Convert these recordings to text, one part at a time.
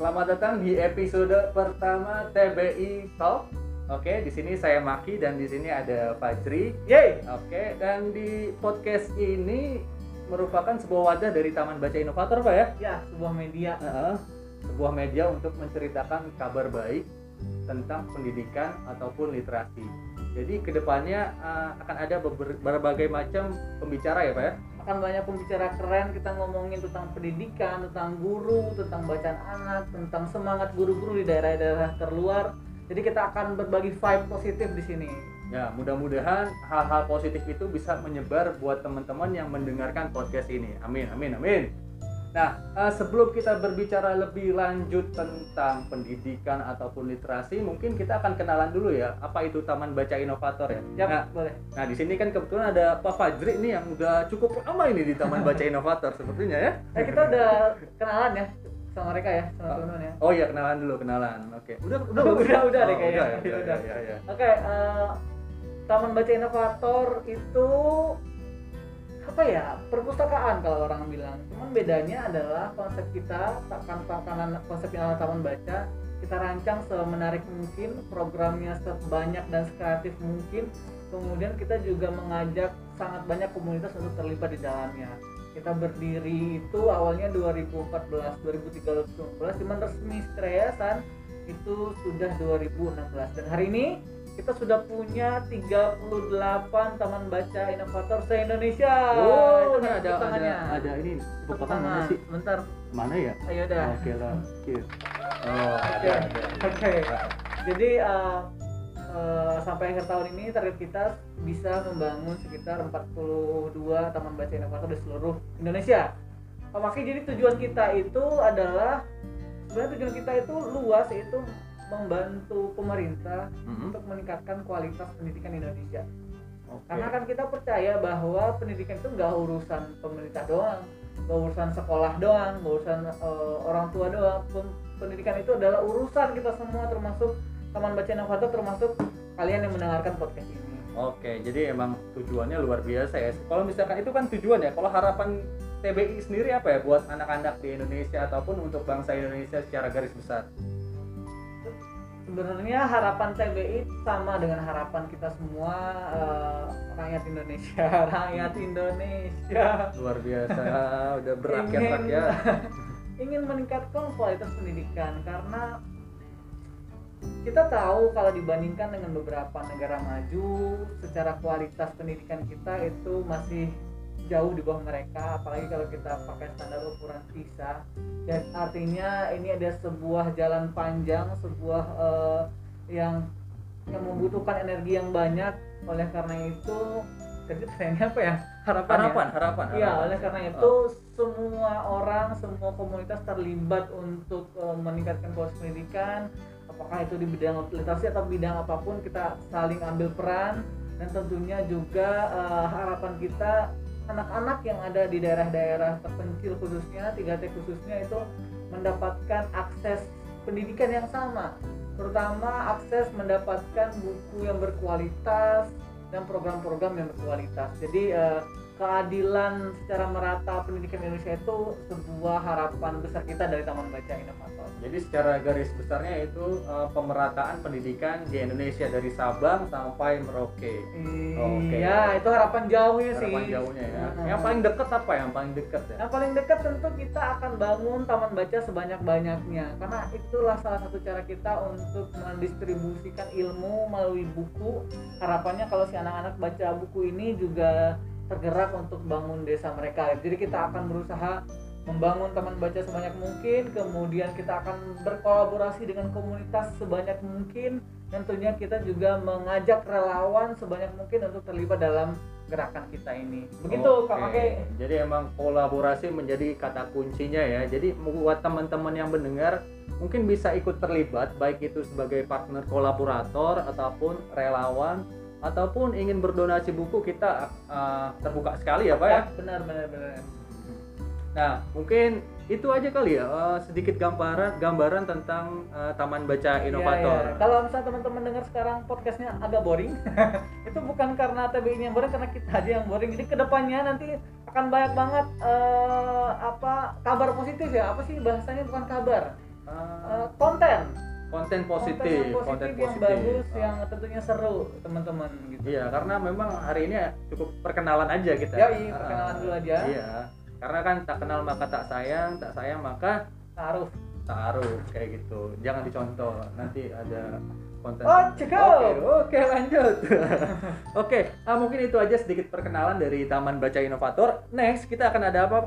selamat datang di episode pertama TBI Talk. Oke, di sini saya Maki dan di sini ada Fajri. Yeay. Oke, dan di podcast ini merupakan sebuah wadah dari Taman Baca Inovator, Pak ya? Ya, sebuah media. Heeh, sebuah media untuk menceritakan kabar baik tentang pendidikan ataupun literasi. Jadi ke depannya uh, akan ada berbagai macam pembicara ya, Pak ya? Akan banyak pembicara keren kita ngomongin tentang pendidikan, tentang guru, tentang bacaan anak, tentang semangat guru-guru di daerah-daerah terluar. Jadi kita akan berbagi vibe positif di sini. Ya, mudah-mudahan hal-hal positif itu bisa menyebar buat teman-teman yang mendengarkan podcast ini. Amin, amin, amin. Nah, eh, sebelum kita berbicara lebih lanjut tentang pendidikan ataupun literasi, mungkin kita akan kenalan dulu ya. Apa itu Taman Baca Inovator ya? Ya, Nah, boleh. nah di sini kan kebetulan ada Pak Fajri nih yang udah cukup lama ini di Taman Baca Inovator sepertinya ya. Eh, kita udah kenalan ya sama mereka ya, sama teman-teman ya. Oh iya, kenalan dulu, kenalan. Oke. Udah, udah, Udah, ya? udah deh Oh, kayaknya. Udah, ya, Udah. udah, ya, ya. Oke, eh, Taman Baca Inovator itu apa ya perpustakaan kalau orang bilang. Cuman bedanya adalah konsep kita takkan takanan konsep yang taman baca kita rancang semenarik mungkin programnya sebanyak dan sekreatif mungkin. Kemudian kita juga mengajak sangat banyak komunitas untuk terlibat di dalamnya. Kita berdiri itu awalnya 2014 2013 2014 cuman resmi kreasan itu sudah 2016 dan hari ini kita sudah punya 38 taman baca inovator se-Indonesia. Oh, Itu tepuk ada ada ada ini Tepuk tangan mana sih? Bentar. Mana ya? Ayo dah. Oke lah. Oke. Oh, Oke. ada ada. Oke. Jadi eh, eh, sampai akhir tahun ini target kita bisa membangun sekitar 42 taman baca inovator di seluruh Indonesia. Maki, jadi tujuan kita itu adalah sebenarnya tujuan kita itu luas yaitu membantu pemerintah Mhm. untuk meningkatkan kualitas pendidikan Indonesia. Oke. Karena kan kita percaya bahwa pendidikan itu nggak urusan pemerintah doang, nggak urusan sekolah doang, nggak urusan eh, orang tua doang. Pendidikan itu adalah urusan kita semua termasuk Taman Baca Inovator termasuk kalian yang mendengarkan podcast ini. Oke, jadi emang tujuannya luar biasa ya. Kalau misalkan itu kan tujuan ya. Kalau harapan TBI sendiri apa ya buat anak-anak di Indonesia ataupun untuk bangsa Indonesia secara garis besar? Sebenarnya harapan TBI sama dengan harapan kita semua eh, rakyat Indonesia, rakyat Indonesia. Luar biasa, udah ingin berakhir-rakyat. ingin meningkatkan kualitas pendidikan karena kita tahu kalau dibandingkan dengan beberapa negara maju secara kualitas pendidikan kita itu masih jauh di bawah mereka apalagi kalau kita pakai standar ukuran PISA dan artinya ini ada sebuah jalan panjang sebuah eh, yang yang membutuhkan energi yang banyak oleh karena itu jadi trennya apa ya harapan ya? Harapan, harapan. Iya, harapan. oleh karena itu semua orang, semua komunitas terlibat untuk eh, meningkatkan kualitas pendidikan. Apakah itu di bidang literasi atau bidang apa pun kita saling ambil peran dan tentunya juga eh, harapan kita anak-anak yang ada di daerah-daerah terpencil khususnya 3T khususnya itu mendapatkan akses pendidikan yang sama. Terutama akses mendapatkan buku yang berkualitas dan program-program yang berkualitas. Jadi eh, keadilan secara merata pendidikan Indonesia itu sebuah harapan besar kita dari Taman Baca Inovator Jadi secara garis besarnya itu eh, pemerataan pendidikan di Indonesia dari Sabang sampai Merauke. Oke. iya itu harapan jauhnya sih Harapan jauhnya ya. Hmm. Yang paling dekat apa? Yang paling dekat ya? Yang paling dekat tentu kita akan bangun taman baca sebanyak-banyaknya karena itulah salah satu cara kita untuk mendistribusikan ilmu melalui buku. Harapannya kalau si anak-anak baca buku ini juga tergerak untuk bangun desa mereka. Jadi kita akan berusaha membangun taman baca sebanyak mungkin, kemudian kita akan berkolaborasi dengan komunitas sebanyak mungkin. Tentunya kita juga mengajak relawan sebanyak mungkin untuk terlibat dalam gerakan kita ini. Begitu Kak Oke. Make. Jadi emang kolaborasi menjadi kata kuncinya ya. Jadi buat teman-teman yang mendengar mungkin bisa ikut terlibat baik itu sebagai partner kolaborator ataupun relawan ataupun ingin berdonasi buku kita uh, terbuka sekali ya Pak ya. benar benar benar Nah, mungkin itu aja kali ya uh, sedikit gambaran gambaran tentang uh, Taman Baca Inovator. Iya, iya. Kalau misalnya teman-teman dengar sekarang podcastnya agak boring, itu bukan karena TBI yang boring, karena kita aja yang boring. Jadi ke depannya nanti akan banyak banget eh, apa kabar positif ya. Apa sih bahasanya bukan kabar? Eh, konten konten positif, konten yang positif, konten yang positif. bagus Ah. yang tentunya seru teman-teman gitu Iya, karena memang hari ini cukup perkenalan aja kita. Yoi, Ah, perkenalan dulu aja. Iya. Karena kan tak kenal maka tak sayang, tak sayang maka taruh taruh kayak gitu. Jangan dicontoh. Nanti ada konten. Oh, cukup. Oke, oke, lanjut. oke, ah, mungkin itu aja sedikit perkenalan dari Taman Baca Inovator. Next, kita akan ada apa,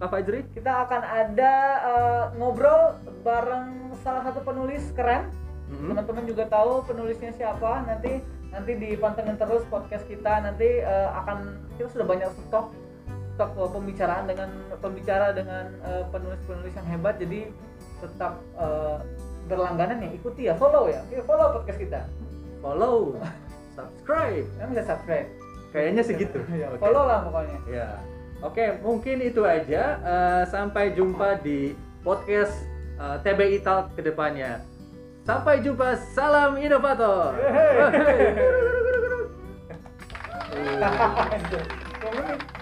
Kak Fajri? kita akan ada eh, ngobrol bareng salah satu penulis keren. Mhm. teman-teman juga tahu penulisnya siapa. Nanti nanti dipantengin terus podcast kita. Nanti eh, akan kita sudah banyak stok stok eh, pembicaraan dengan pembicara dengan eh, penulis-penulis yang hebat. Jadi tetap eh, berlangganan ya. Ikuti ya. Follow ya. Iya, follow podcast kita. Follow, subscribe. yang bisa subscribe? Kayaknya segitu. Ya, follow lah pokoknya. Ya. Oke, mungkin itu aja. Eh, sampai jumpa di podcast eh, TBI Talk ke depannya. Sampai jumpa. Salam inovator. Dua menit.